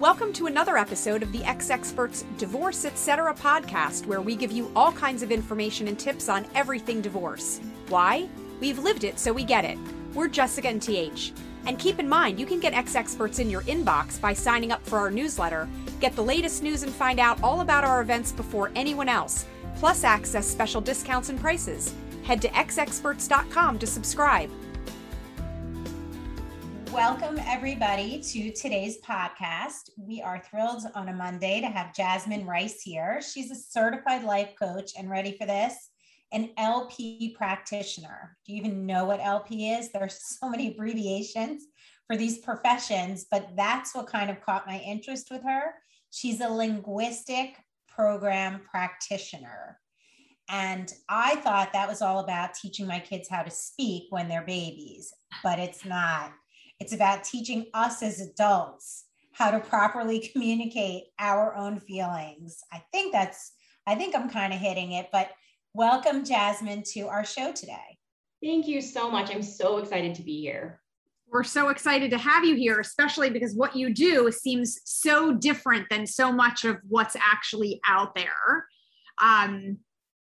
Welcome to another episode of the Ex Experts Divorce Etc. podcast, where we give you all kinds of information and tips on everything divorce. Why? We've lived it, so we get it. We're Jessica and TH. And keep in mind, you can get Ex Experts in your inbox by signing up for our newsletter, get the latest news, and find out all about our events before anyone else, plus access special discounts and prices. Head to exexperts.com to subscribe. Welcome, everybody, to today's podcast. We are thrilled on a Monday to have Jasmine Rice here. She's a certified life coach and ready for this, an NLP practitioner. Do you even know what NLP is? There's so many abbreviations for these professions, but that's what kind of caught my interest with her. She's a linguistic program practitioner. And I thought that was all about teaching my kids how to speak when they're babies, but it's not. It's about teaching us as adults how to properly communicate our own feelings. I think that's, I think I'm kind of hitting it, but welcome, Jasmine, to our show today. Thank you so much. I'm so excited to be here. We're so excited to have you here, especially because what you do seems so different than so much of what's actually out there. Um,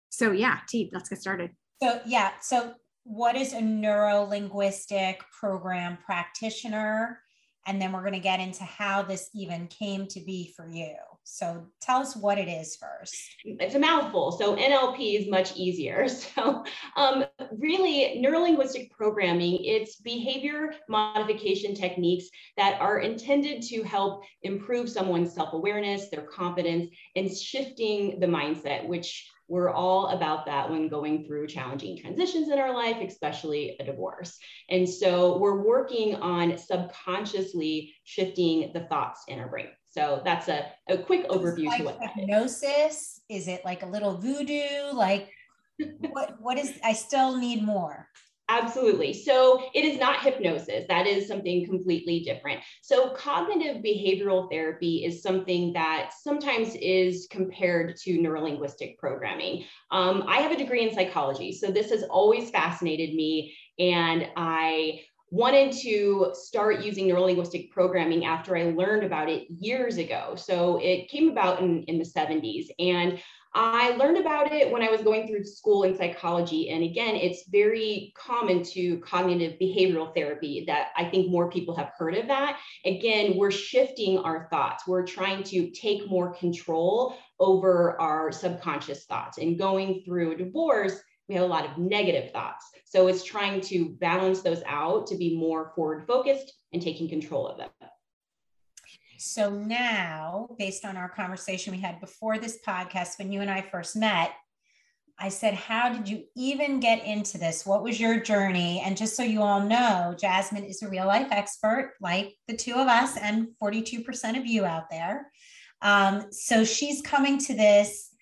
so, yeah, T, let's get started. So, yeah, so what is a neuro linguistic program practitioner? And then we're going to get into how this even came to be for you. So tell us what it is first. It's a mouthful. So NLP is much easier. So um, really, neurolinguistic programming, it's behavior modification techniques that are intended to help improve someone's self-awareness, their confidence, and shifting the mindset, which we're all about that when going through challenging transitions in our life, especially a divorce. And so we're working on subconsciously shifting the thoughts in our brain. So that's a, a quick overview like to what hypnosis. Is. is it like a little voodoo? Like what what is I still need more. Absolutely. So it is not hypnosis. That is something completely different. So cognitive behavioral therapy is something that sometimes is compared to neurolinguistic programming. Um, I have a degree in psychology, so this has always fascinated me. And I wanted to start using neurolinguistic programming after I learned about it years ago. So it came about in, in the 70s. And I learned about it when I was going through school in psychology. And again, it's very common to cognitive behavioral therapy that I think more people have heard of that. Again, we're shifting our thoughts. We're trying to take more control over our subconscious thoughts. And going through a divorce, we have a lot of negative thoughts. So it's trying to balance those out to be more forward focused and taking control of them. So now, based on our conversation we had before this podcast, when you and I first met, I said, How did you even get into this? What was your journey? And just so you all know, Jasmine is a real life expert, like the two of us and 42% of you out there. Um, so she's coming to this,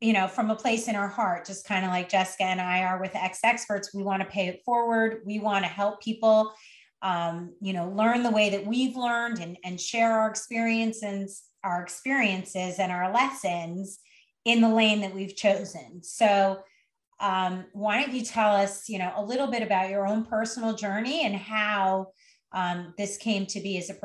you know, from a place in her heart, just kind of like Jessica and I are with ex experts. We want to pay it forward, we want to help people um, you know, learn the way that we've learned and, and share our experiences, our experiences and our lessons in the lane that we've chosen. So um, why don't you tell us, you know, a little bit about your own personal journey and how um, this came to be as a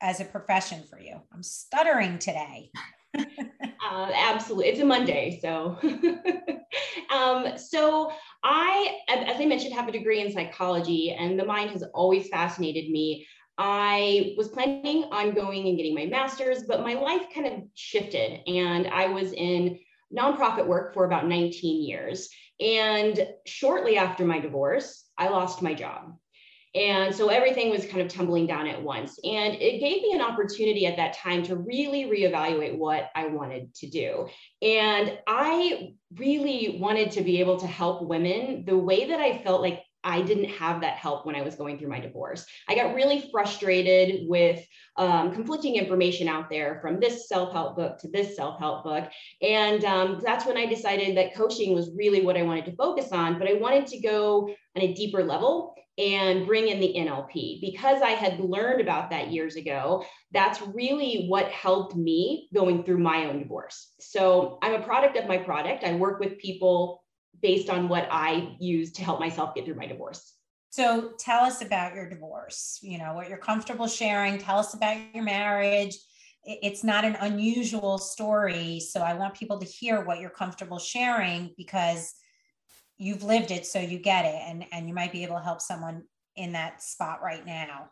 as a profession for you? I'm stuttering today. uh, absolutely, it's a Monday, so. um, so I, as I mentioned, have a degree in psychology, and the mind has always fascinated me. I was planning on going and getting my master's, but my life kind of shifted, and I was in nonprofit work for about 19 years. And shortly after my divorce, I lost my job. And so everything was kind of tumbling down at once. And it gave me an opportunity at that time to really reevaluate what I wanted to do. And I really wanted to be able to help women the way that I felt like I didn't have that help when I was going through my divorce. I got really frustrated with um, conflicting information out there from this self help book to this self help book. And um, that's when I decided that coaching was really what I wanted to focus on, but I wanted to go on a deeper level and bring in the NLP. Because I had learned about that years ago, that's really what helped me going through my own divorce. So I'm a product of my product. I work with people based on what I use to help myself get through my divorce. So tell us about your divorce, you know, what you're comfortable sharing. Tell us about your marriage. it's not an unusual story. So I want people to hear what you're comfortable sharing because you've lived it, so you get it, and and you might be able to help someone in that spot right now.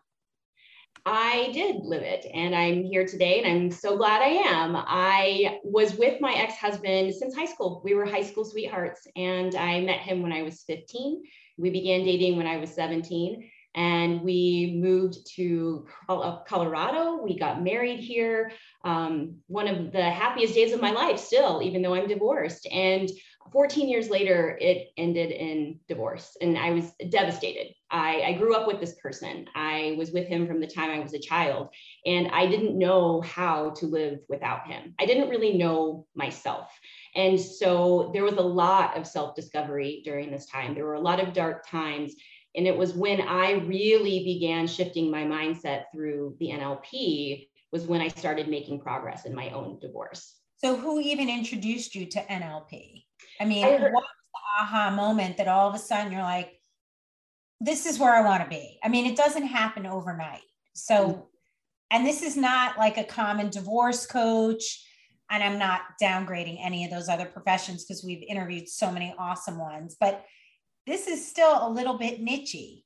I did live it and I'm here today and I'm so glad I am. I was with my ex husband since high school. We were high school sweethearts and I met him when I was 15. We began dating when I was 17 and we moved to Colorado. We got married here. Um, one of the happiest days of my life, still, even though I'm divorced. And 14 years later, it ended in divorce, and I was devastated. I, I grew up with this person. I was with him from the time I was a child, and I didn't know how to live without him. I didn't really know myself. And so there was a lot of self discovery during this time. There were a lot of dark times. And it was when I really began shifting my mindset through the NLP was when I started making progress in my own divorce. So who even introduced you to NLP? I mean, I heard- what was the aha moment that all of a sudden you're like, this is where I want to be? I mean, it doesn't happen overnight. So, mm-hmm. and this is not like a common divorce coach. And I'm not downgrading any of those other professions because we've interviewed so many awesome ones, but this is still a little bit nichey.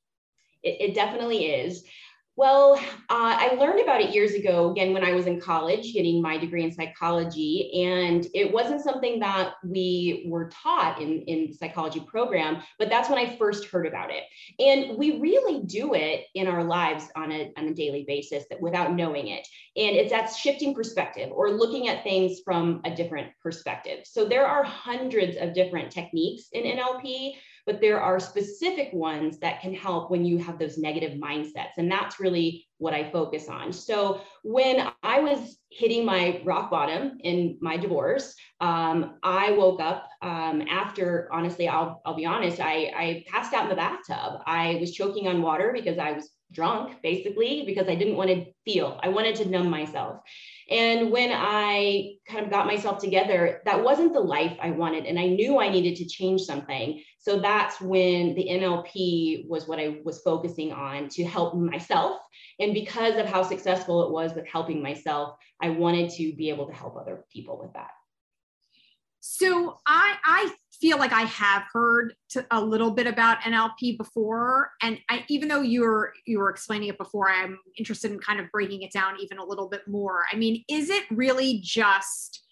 It, it definitely is. Well, uh, I learned about it years ago, again, when I was in college, getting my degree in psychology. And it wasn't something that we were taught in, in the psychology program, but that's when I first heard about it. And we really do it in our lives on a, on a daily basis that without knowing it. And it's that shifting perspective or looking at things from a different perspective. So there are hundreds of different techniques in NLP but there are specific ones that can help when you have those negative mindsets. And that's really what I focus on. So when I was hitting my rock bottom in my divorce, um, I woke up um, after, honestly, I'll, I'll be honest, I, I passed out in the bathtub. I was choking on water because I was drunk, basically, because I didn't want to feel, I wanted to numb myself. And when I kind of got myself together, that wasn't the life I wanted. And I knew I needed to change something. So that's when the NLP was what I was focusing on to help myself. And because of how successful it was with helping myself, I wanted to be able to help other people with that. So I I feel like I have heard a little bit about NLP before, and I, even though you were you were explaining it before, I'm interested in kind of breaking it down even a little bit more. I mean, is it really just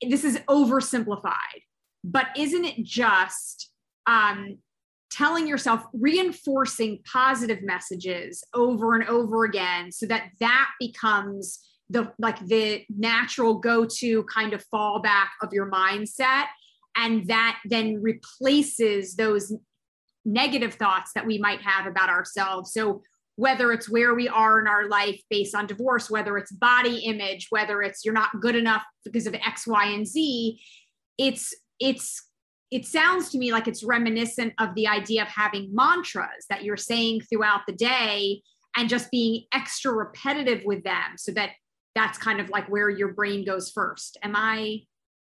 this is oversimplified, but isn't it just um, telling yourself reinforcing positive messages over and over again so that that becomes the like the natural go-to kind of fallback of your mindset and that then replaces those negative thoughts that we might have about ourselves so whether it's where we are in our life based on divorce whether it's body image whether it's you're not good enough because of x y and z it's it's it sounds to me like it's reminiscent of the idea of having mantras that you're saying throughout the day and just being extra repetitive with them so that that's kind of like where your brain goes first. Am I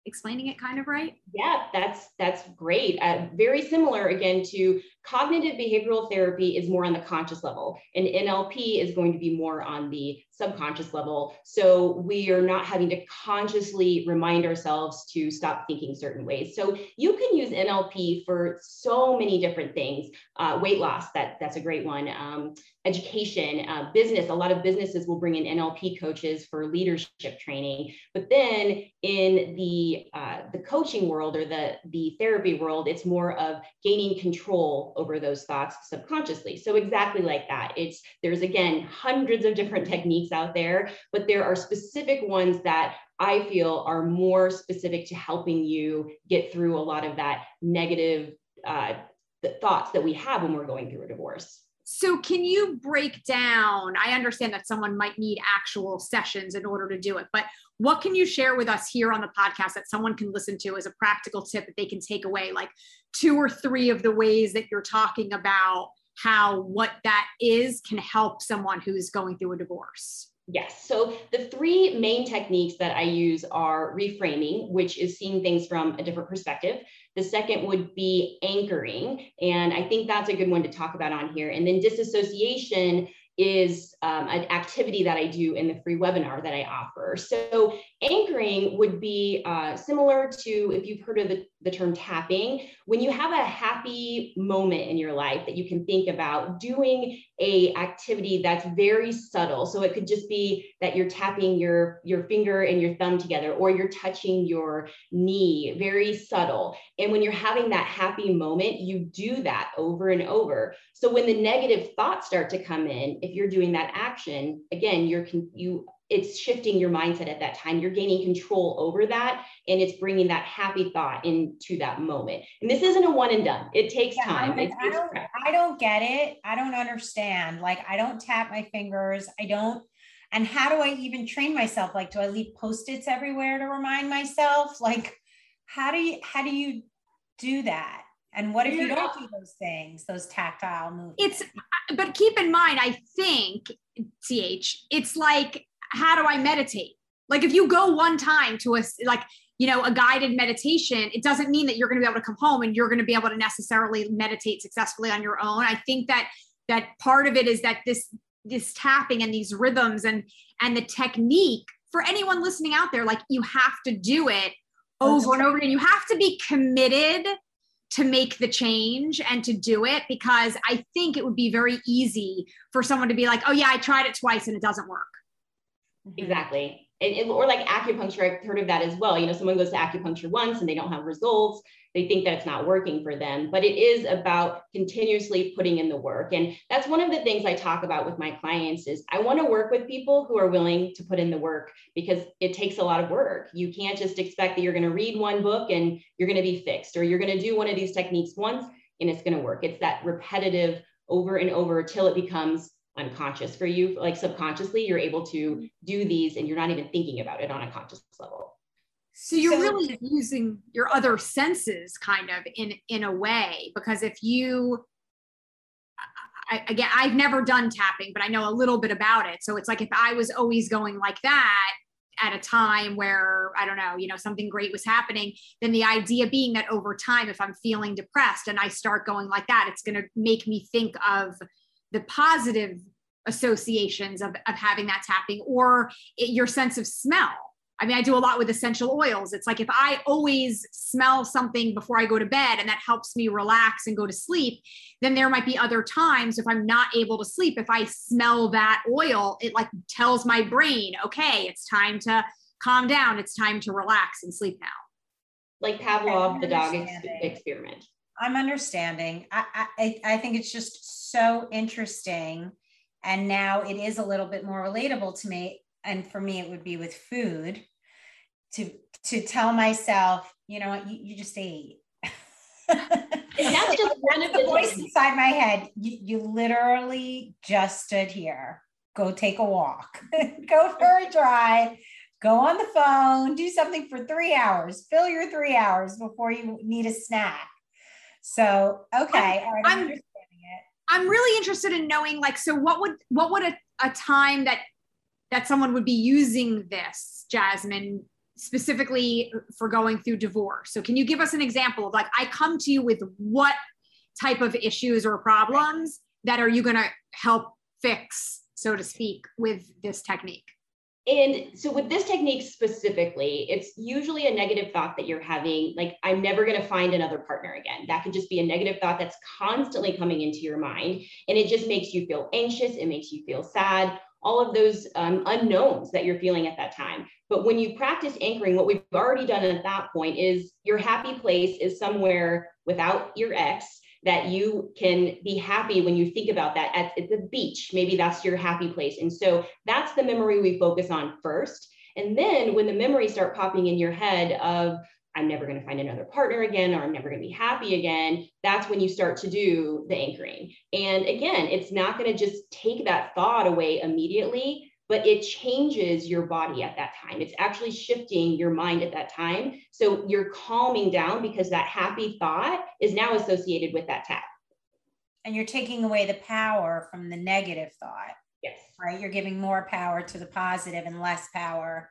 explaining it kind of right? Yeah, that's that's great. Uh, very similar again to cognitive behavioral therapy is more on the conscious level, and NLP is going to be more on the subconscious level. So we are not having to consciously remind ourselves to stop thinking certain ways. So you can use NLP for so many different things. Uh, weight loss, that that's a great one. Um, education, uh, business. A lot of businesses will bring in NLP coaches for leadership training. But then in the uh, the coaching world or the the therapy world, it's more of gaining control over those thoughts subconsciously. So exactly like that. It's there's again hundreds of different techniques out there, but there are specific ones that I feel are more specific to helping you get through a lot of that negative uh, thoughts that we have when we're going through a divorce. So, can you break down? I understand that someone might need actual sessions in order to do it, but what can you share with us here on the podcast that someone can listen to as a practical tip that they can take away? Like two or three of the ways that you're talking about how what that is can help someone who's going through a divorce. Yes. So the three main techniques that I use are reframing, which is seeing things from a different perspective. The second would be anchoring. And I think that's a good one to talk about on here. And then disassociation is um, an activity that I do in the free webinar that I offer. So anchoring would be uh, similar to if you've heard of the, the term tapping, when you have a happy moment in your life that you can think about doing a activity that's very subtle. So it could just be that you're tapping your, your finger and your thumb together, or you're touching your knee, very subtle. And when you're having that happy moment, you do that over and over. So when the negative thoughts start to come in, if you're doing that action, again, you're you it's shifting your mindset at that time. You're gaining control over that and it's bringing that happy thought into that moment. And this isn't a one and done. It takes yeah, time. I, I don't I don't get it. I don't understand. Like I don't tap my fingers. I don't and how do I even train myself? Like do I leave post-its everywhere to remind myself? Like how do you how do you do that? And what if you don't do those things, those tactile movements? It's, but keep in mind, I think, TH, it's like, how do I meditate? Like if you go one time to a, like, you know, a guided meditation, it doesn't mean that you're going to be able to come home and you're going to be able to necessarily meditate successfully on your own. I think that that part of it is that this this tapping and these rhythms and and the technique for anyone listening out there, like you have to do it over and over again. You have to be committed to make the change and to do it because I think it would be very easy for someone to be like, oh, yeah, I tried it twice and it doesn't work. Mm-hmm. Exactly and, or like acupuncture, I've heard of that as well. You know, someone goes to acupuncture once and they don't have results. They think that it's not working for them, but it is about continuously putting in the work. And that's one of the things I talk about with my clients is I want to work with people who are willing to put in the work because it takes a lot of work. You can't just expect that you're going to read one book and you're going to be fixed, or you're going to do one of these techniques once and it's going to work. It's that repetitive over and over till it becomes unconscious. For you like subconsciously you're able to do these and you're not even thinking about it on a conscious level. So you're so, really using your other senses kind of in in a way because if you I, again i've never done tapping but i know a little bit about it. So it's like if i was always going like that at a time where i don't know you know something great was happening then the idea being that over time if i'm feeling depressed and i start going like that it's going to make me think of the positive associations of, of having that tapping or it, your sense of smell. I mean, I do a lot with essential oils. It's like if I always smell something before I go to bed and that helps me relax and go to sleep, then there might be other times if I'm not able to sleep, if I smell that oil, it like tells my brain, okay, it's time to calm down. It's time to relax and sleep now. Like Pavlov, the dog experiment. I'm understanding. I, I, I think it's just so interesting. And now it is a little bit more relatable to me. And for me, it would be with food to to tell myself, you know what, you, you just ate. that's just one of the voice inside my head. You, you literally just stood here. Go take a walk. Go for a drive. Go on the phone. Do something for three hours. Fill your three hours before you need a snack so okay, I'm, I'm understanding it. I'm really interested in knowing, like, so what would what would a, a time that that someone would be using this, Jasmine, specifically for going through divorce? So can you give us an example of like I come to you with what type of issues or problems that are you going to help fix, so to speak, with this technique? And so, with this technique specifically, it's usually a negative thought that you're having, like, I'm never going to find another partner again. That could just be a negative thought that's constantly coming into your mind. And it just makes you feel anxious, it makes you feel sad, all of those um, unknowns that you're feeling at that time. But when you practice anchoring, what we've already done at that point is your happy place is somewhere without your ex that you can be happy when you think about that at, at the beach. Maybe that's your happy place. And so that's the memory we focus on first. And then when the memories start popping in your head of, I'm never going to find another partner again, or I'm never going to be happy again, that's when you start to do the anchoring. And again, it's not going to just take that thought away immediately but it changes your body at that time. It's actually shifting your mind at that time. So you're calming down because that happy thought is now associated with that tap. And you're taking away the power from the negative thought. Yes. Right? You're giving more power to the positive and less power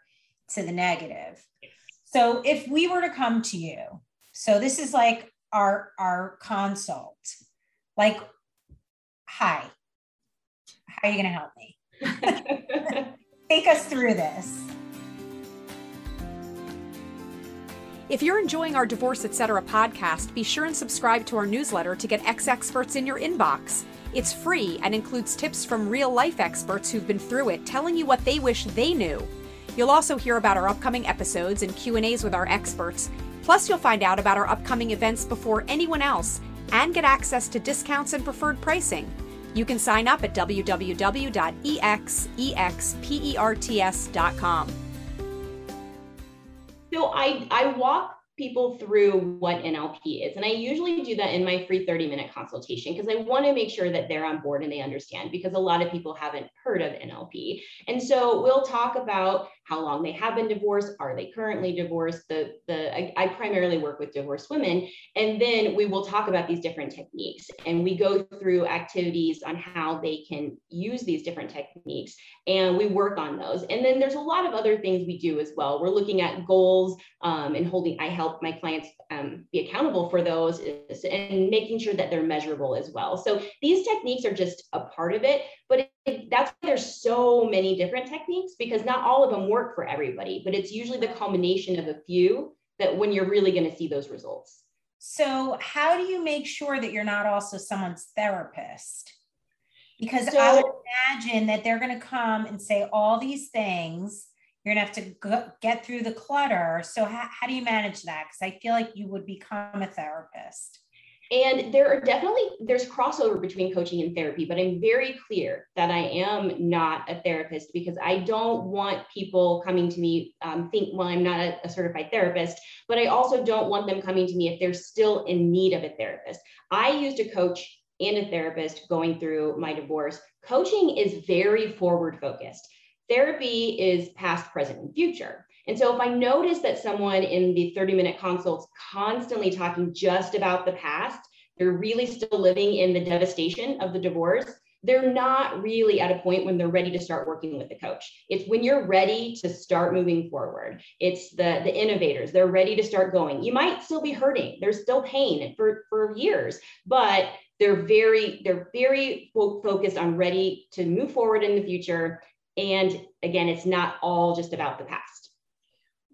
to the negative. Yes. So if we were to come to you, so this is like our our consult. Like hi, how are you going to help me? Take us through this. If you're enjoying our Divorce Etc. podcast, be sure and subscribe to our newsletter to get Ex Experts in your inbox. It's free and includes tips from real life experts who've been through it, telling you what they wish they knew. You'll also hear about our upcoming episodes and Q&As with our experts. Plus, you'll find out about our upcoming events before anyone else and get access to discounts and preferred pricing. You can sign up at www.exexperts.com. So I, I walk people through what NLP is. And I usually do that in my free 30 minute consultation because I want to make sure that they're on board and they understand because a lot of people haven't heard of NLP. And so we'll talk about how long they have been divorced, are they currently divorced? The the I, I, primarily work with divorced women, and then we will talk about these different techniques, and we go through activities on how they can use these different techniques, and we work on those. And then there's a lot of other things we do as well. We're looking at goals um, and holding. I help my clients um, be accountable for those, and making sure that they're measurable as well. So these techniques are just a part of it, but that's why there's so many different techniques because not all of them work for everybody, but it's usually the combination of a few that when you're really going to see those results. So, how do you make sure that you're not also someone's therapist? Because so, I would imagine that they're going to come and say all these things. You're going to have to go, get through the clutter. So, how, how do you manage that? Because I feel like you would become a therapist. And there are definitely there's crossover between coaching and therapy, but I'm very clear that I am not a therapist because I don't want people coming to me um, think, well, I'm not a, a certified therapist, but I also don't want them coming to me if they're still in need of a therapist. I used a coach and a therapist going through my divorce. Coaching is very forward focused. Therapy is past, present, and future. And so if I notice that someone in the 30 minute consults constantly talking just about the past, they're really still living in the devastation of the divorce. They're not really at a point when they're ready to start working with the coach. It's when you're ready to start moving forward. It's the, the innovators, they're ready to start going. You might still be hurting, there's still pain for, for years, but they're very, they're very focused on ready to move forward in the future. And again, it's not all just about the past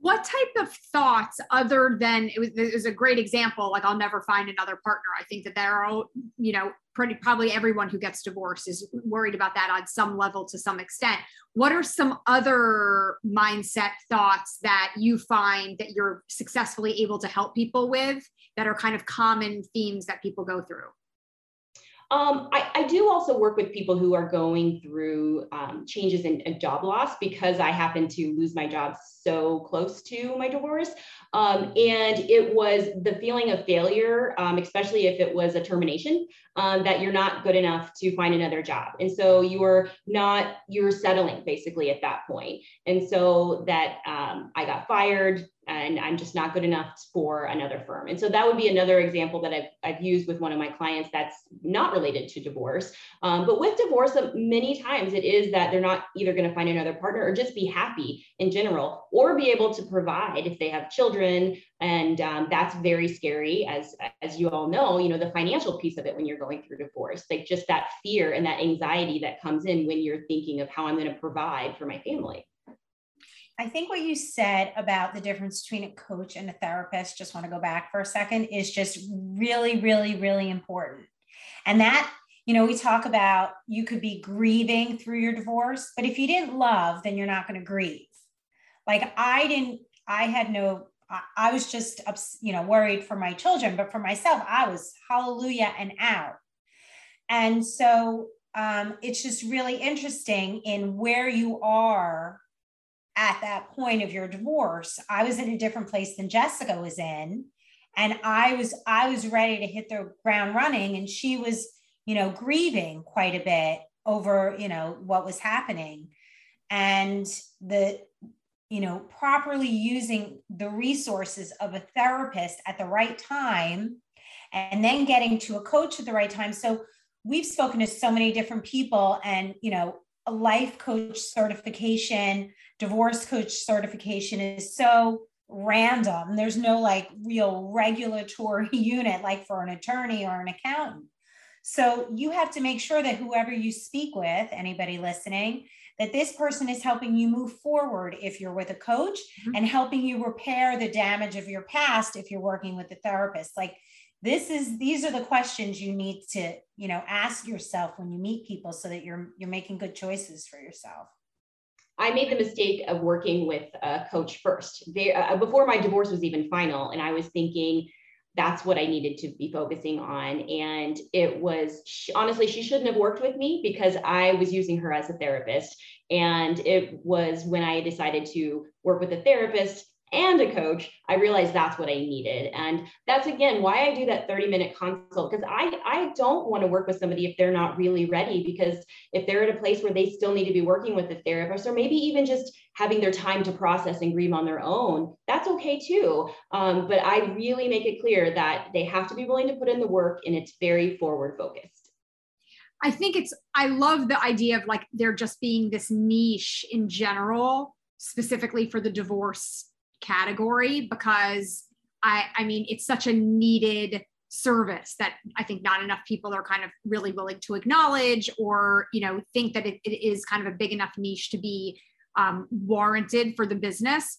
what type of thoughts other than it was, it was, a great example like i'll never find another partner. I think that there are all you know pretty probably everyone who gets divorced is worried about that on some level to some extent. What are some other mindset thoughts that you find that you're successfully able to help people with that are kind of common themes that people go through um, I, I, do also work with people who are going through um, changes in, in, job loss because I happen to lose my job so close to my divorce. Um, and it was the feeling of failure, um, especially if it was a termination, um, that you're not good enough to find another job. And so you're not, you're settling basically at that point. And so that um, I got fired, and I'm just not good enough for another firm. And so that would be another example that I've, I've used with one of my clients that's not related to divorce. Um, but with divorce, uh, many times it is that they're not either going to find another partner or just be happy in general or be able to provide if they have children. And um, that's very scary, as, as you all know, you know, the financial piece of it when you're going through divorce, like just that fear and that anxiety that comes in when you're thinking of how I'm going to provide for my family. I think what you said about the difference between a coach and a therapist, just want to go back for a second, is just really, really, really important. And that, you know, we talk about you could be grieving through your divorce, but if you didn't love, then you're not going to grieve. Like I didn't, I had no, I was just, you know, worried for my children, but for myself, I was hallelujah and out. And so um, it's just really interesting in where you are at that point of your divorce i was in a different place than jessica was in. And i was i was ready to hit the ground running. And she was you know grieving quite a bit over you know what was happening. And the you know properly using the resources of a therapist at the right time and then getting to a coach at the right time. So we've spoken to so many different people and you know a life coach certification divorce coach certification is so random. There's no like real regulatory unit like for an attorney or an accountant. So you have to make sure that whoever you speak with, anybody listening, that this person is helping you move forward if you're with a coach mm-hmm. and helping you repair the damage of your past if you're working with a therapist. Like this is these are the questions you need to, you know, ask yourself when you meet people so that you're you're making good choices for yourself. I made the mistake of working with a coach first, they, uh, before my divorce was even final, and I was thinking, that's what I needed to be focusing on. And it was she, honestly, she shouldn't have worked with me because I was using her as a therapist. And it was when I decided to work with a therapist and a coach, I realized that's what I needed. And that's again why I do that 30 minute consult because I, I don't want to work with somebody if they're not really ready. Because if they're at a place where they still need to be working with a therapist, or maybe even just having their time to process and grieve on their own, that's okay too. Um, but I really make it clear that they have to be willing to put in the work and it's very forward focused. I think it's, I love the idea of like there just being this niche in general, specifically for the divorce category because I, I mean, it's such a needed service that I think not enough people are kind of really willing to acknowledge or, you know, think that it, it is kind of a big enough niche to be um, warranted for the business.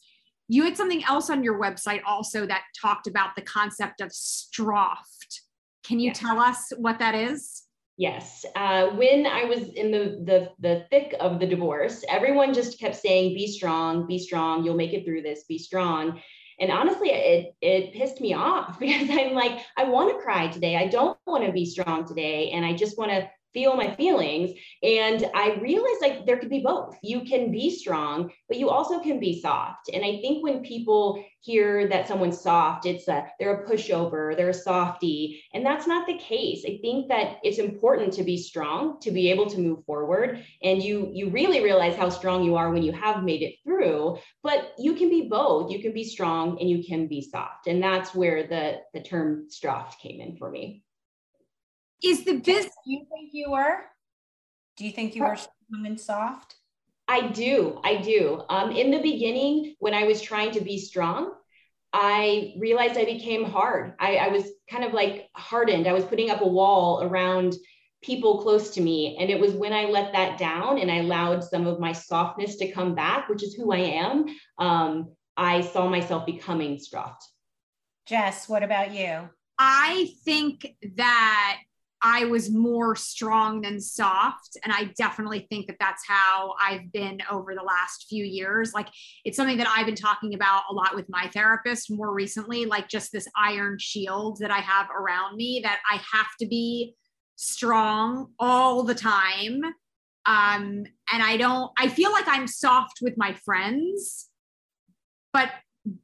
You had something else on your website also that talked about the concept of Stroft. Can you yes. tell us what that is? Yes. Uh, when I was in the, the the thick of the divorce, everyone just kept saying, "Be strong, be strong. You'll make it through this. Be strong." And honestly, it it pissed me off because I'm like, I want to cry today. I don't want to be strong today, and I just want to feel my feelings. And I realized like there could be both. You can be strong, but you also can be soft. And I think when people hear that someone's soft, it's a they're a pushover, they're a softy. And that's not the case. I think that it's important to be strong, to be able to move forward. And you you really realize how strong you are when you have made it through. But you can be both. You can be strong and you can be soft. And that's where the the term soft came in for me. Is the business? Do you think you were? Do you think you were strong and soft? I do. I do. Um, in the beginning, when I was trying to be strong, I realized I became hard. I, I was kind of like hardened. I was putting up a wall around people close to me. And it was when I let that down and I allowed some of my softness to come back, which is who I am, um, I saw myself becoming soft. Jess, what about you? I think that I was more strong than soft. And I definitely think that that's how I've been over the last few years. Like it's something that I've been talking about a lot with my therapist more recently, like just this iron shield that I have around me that I have to be strong all the time. Um, and I don't, I feel like I'm soft with my friends, but,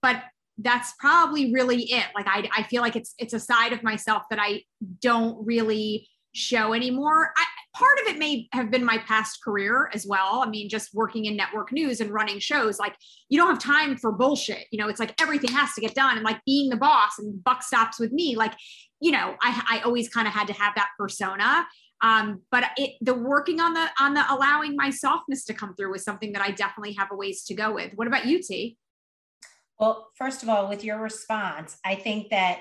but that's probably really it. Like I, I feel like it's it's a side of myself that I don't really show anymore. I, part of it may have been my past career as well. I mean, just working in network news and running shows, like you don't have time for bullshit. You know, it's like everything has to get done. And like being the boss and buck stops with me, like, you know, I, I always kind of had to have that persona. Um, but it, the working on the on the allowing my softness to come through was something that I definitely have a ways to go with. What about you, T? Well, first of all, with your response, I think that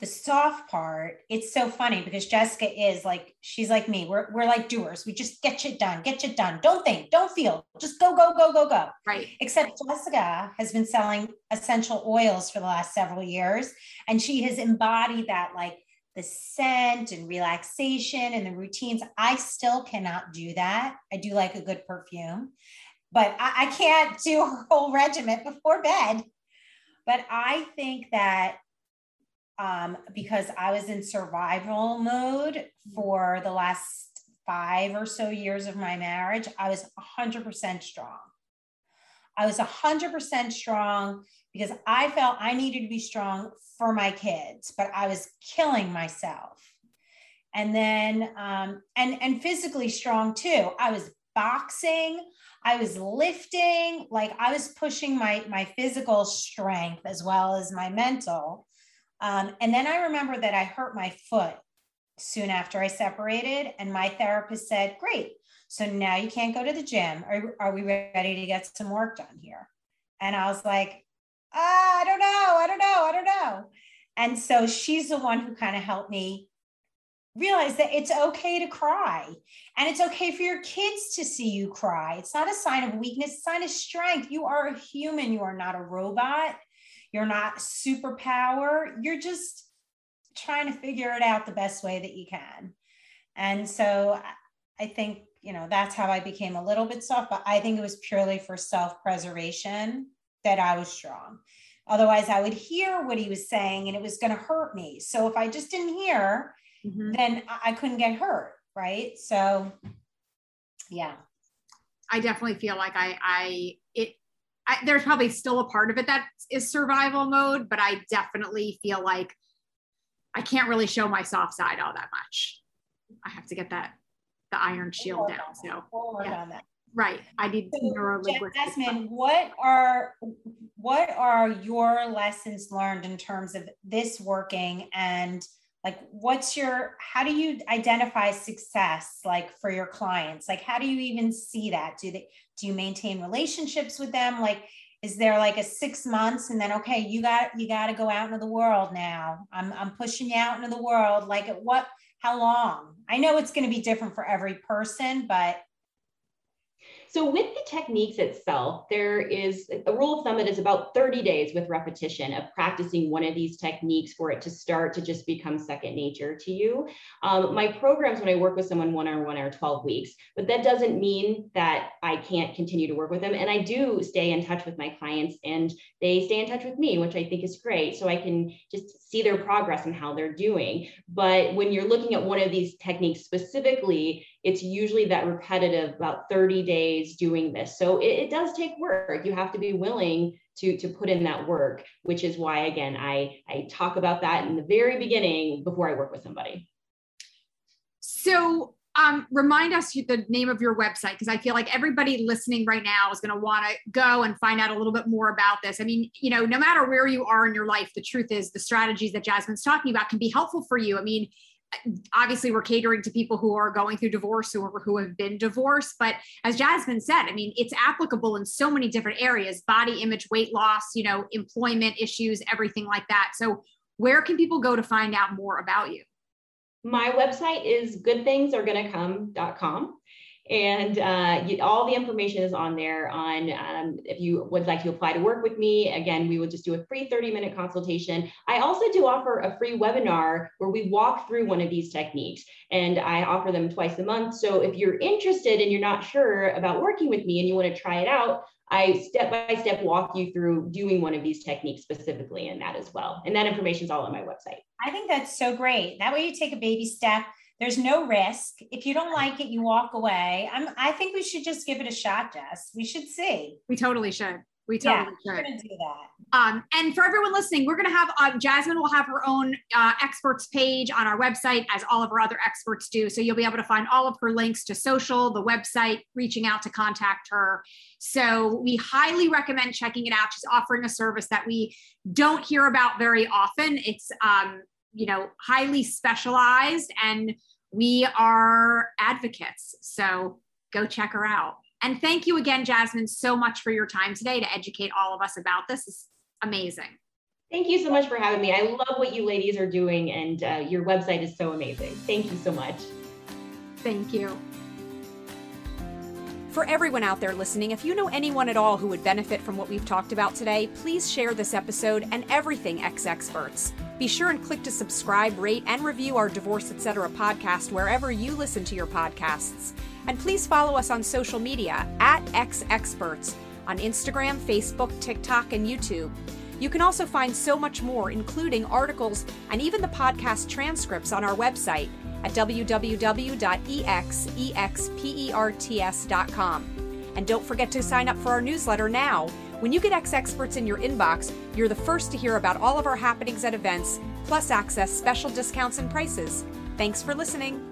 the soft part, it's so funny because Jessica is like, she's like me. We're, we're like doers. We just get shit done, get shit done. Don't think, don't feel, just go, go, go, go, go. Right. Except Jessica has been selling essential oils for the last several years. And she has embodied that like the scent and relaxation and the routines. I still cannot do that. I do like a good perfume, but I, I can't do a whole regiment before bed. But I think that um, because I was in survival mode for the last five or so years of my marriage, I was 100% strong. I was 100% strong because I felt I needed to be strong for my kids, but I was killing myself. And then, um, and and physically strong too. I was boxing. I was lifting, like I was pushing my my physical strength as well as my mental. Um, and then I remember that I hurt my foot soon after I separated, and my therapist said, "Great, so now you can't go to the gym. Are, are we ready to get some work done here?" And I was like, ah, "I don't know, I don't know, I don't know." And so she's the one who kind of helped me realize that it's okay to cry and it's okay for your kids to see you cry. It's not a sign of weakness, it's a sign of strength. You are a human, you are not a robot. You're not superpower. You're just trying to figure it out the best way that you can. And so I think, you know, that's how I became a little bit soft, but I think it was purely for self preservation that I was strong. Otherwise, I would hear what he was saying and it was going to hurt me. So if I just didn't hear, mm-hmm. then I couldn't get hurt. Right. So, yeah. I definitely feel like I, I, it, I, there's probably still a part of it that is survival mode, but I definitely feel like I can't really show my soft side all that much. I have to get that the iron shield down. So yeah. right, I need so, neurolinguistic. Jasmine, what are what are your lessons learned in terms of this working and like what's your how do you identify success like for your clients? Like how do you even see that? Do they do you maintain relationships with them? Like is there like a six months and then okay you got you got to go out into the world now. I'm i'm pushing you out into the world. Like at what how long? I know it's going to be different for every person but so with the techniques itself, there is a rule of thumb that is about 30 days with repetition of practicing one of these techniques for it to start to just become second nature to you. Um, my programs, when I work with someone one-on-one are 12 weeks, but that doesn't mean that I can't continue to work with them. And I do stay in touch with my clients and they stay in touch with me, which I think is great. So I can just see their progress and how they're doing. But when you're looking at one of these techniques specifically, it's usually that repetitive about 30 days doing this so it, it, does take work you have to be willing to to put in that work which is why again i i talk about that in the very beginning before i work with somebody so um, remind us the name of your website because I feel like everybody listening right now is going to want to go and find out a little bit more about this. I mean, you know, no matter where you are in your life, the truth is the strategies that Jasmine's talking about can be helpful for you. I mean, obviously we're catering to people who are going through divorce or who have been divorced but as jasmine said i mean it's applicable in so many different areas body image weight loss you know employment issues everything like that. So where can people go to find out more about you? My website is goodthingsaregonnacome.com and uh, you, all the information is on there on um, if you would like to apply to work with me again we will just do a free 30 minute consultation i also do offer a free webinar where we walk through one of these techniques and i offer them twice a month so if you're interested and you're not sure about working with me and you want to try it out I step by step walk you through doing one of these techniques specifically in that as well. And that information is all on my website. I think that's so great. That way you take a baby step there's no risk. If you don't like it, you walk away. I'm, I think we should just give it a shot, Jess. We should see. We totally should. We totally yeah, should. do that. Um, and for everyone listening, we're going to have uh, Jasmine will have her own uh, experts page on our website, as all of our other experts do. So you'll be able to find all of her links to social, the website, reaching out to contact her. So we highly recommend checking it out. She's offering a service that we don't hear about very often. It's um, you know highly specialized and we are advocates. So go check her out. And thank you again, Jasmine, so much for your time today to educate all of us about this. It's amazing. Thank you so much for having me. I love what you ladies are doing, and uh, your website is so amazing. Thank you so much. Thank you. For everyone out there listening, if you know anyone at all who would benefit from what we've talked about today, please share this episode and everything Ex Experts. Be sure and click to subscribe, rate, and review our Divorce Etc. podcast wherever you listen to your podcasts. And please follow us on social media at Ex Experts on Instagram, Facebook, TikTok, and YouTube. You can also find so much more, including articles and even the podcast transcripts on our website at www.exexperts.com. And don't forget to sign up for our newsletter now. When you get Ex Experts in your inbox, you're the first to hear about all of our happenings at events, plus access special discounts and prices. Thanks for listening.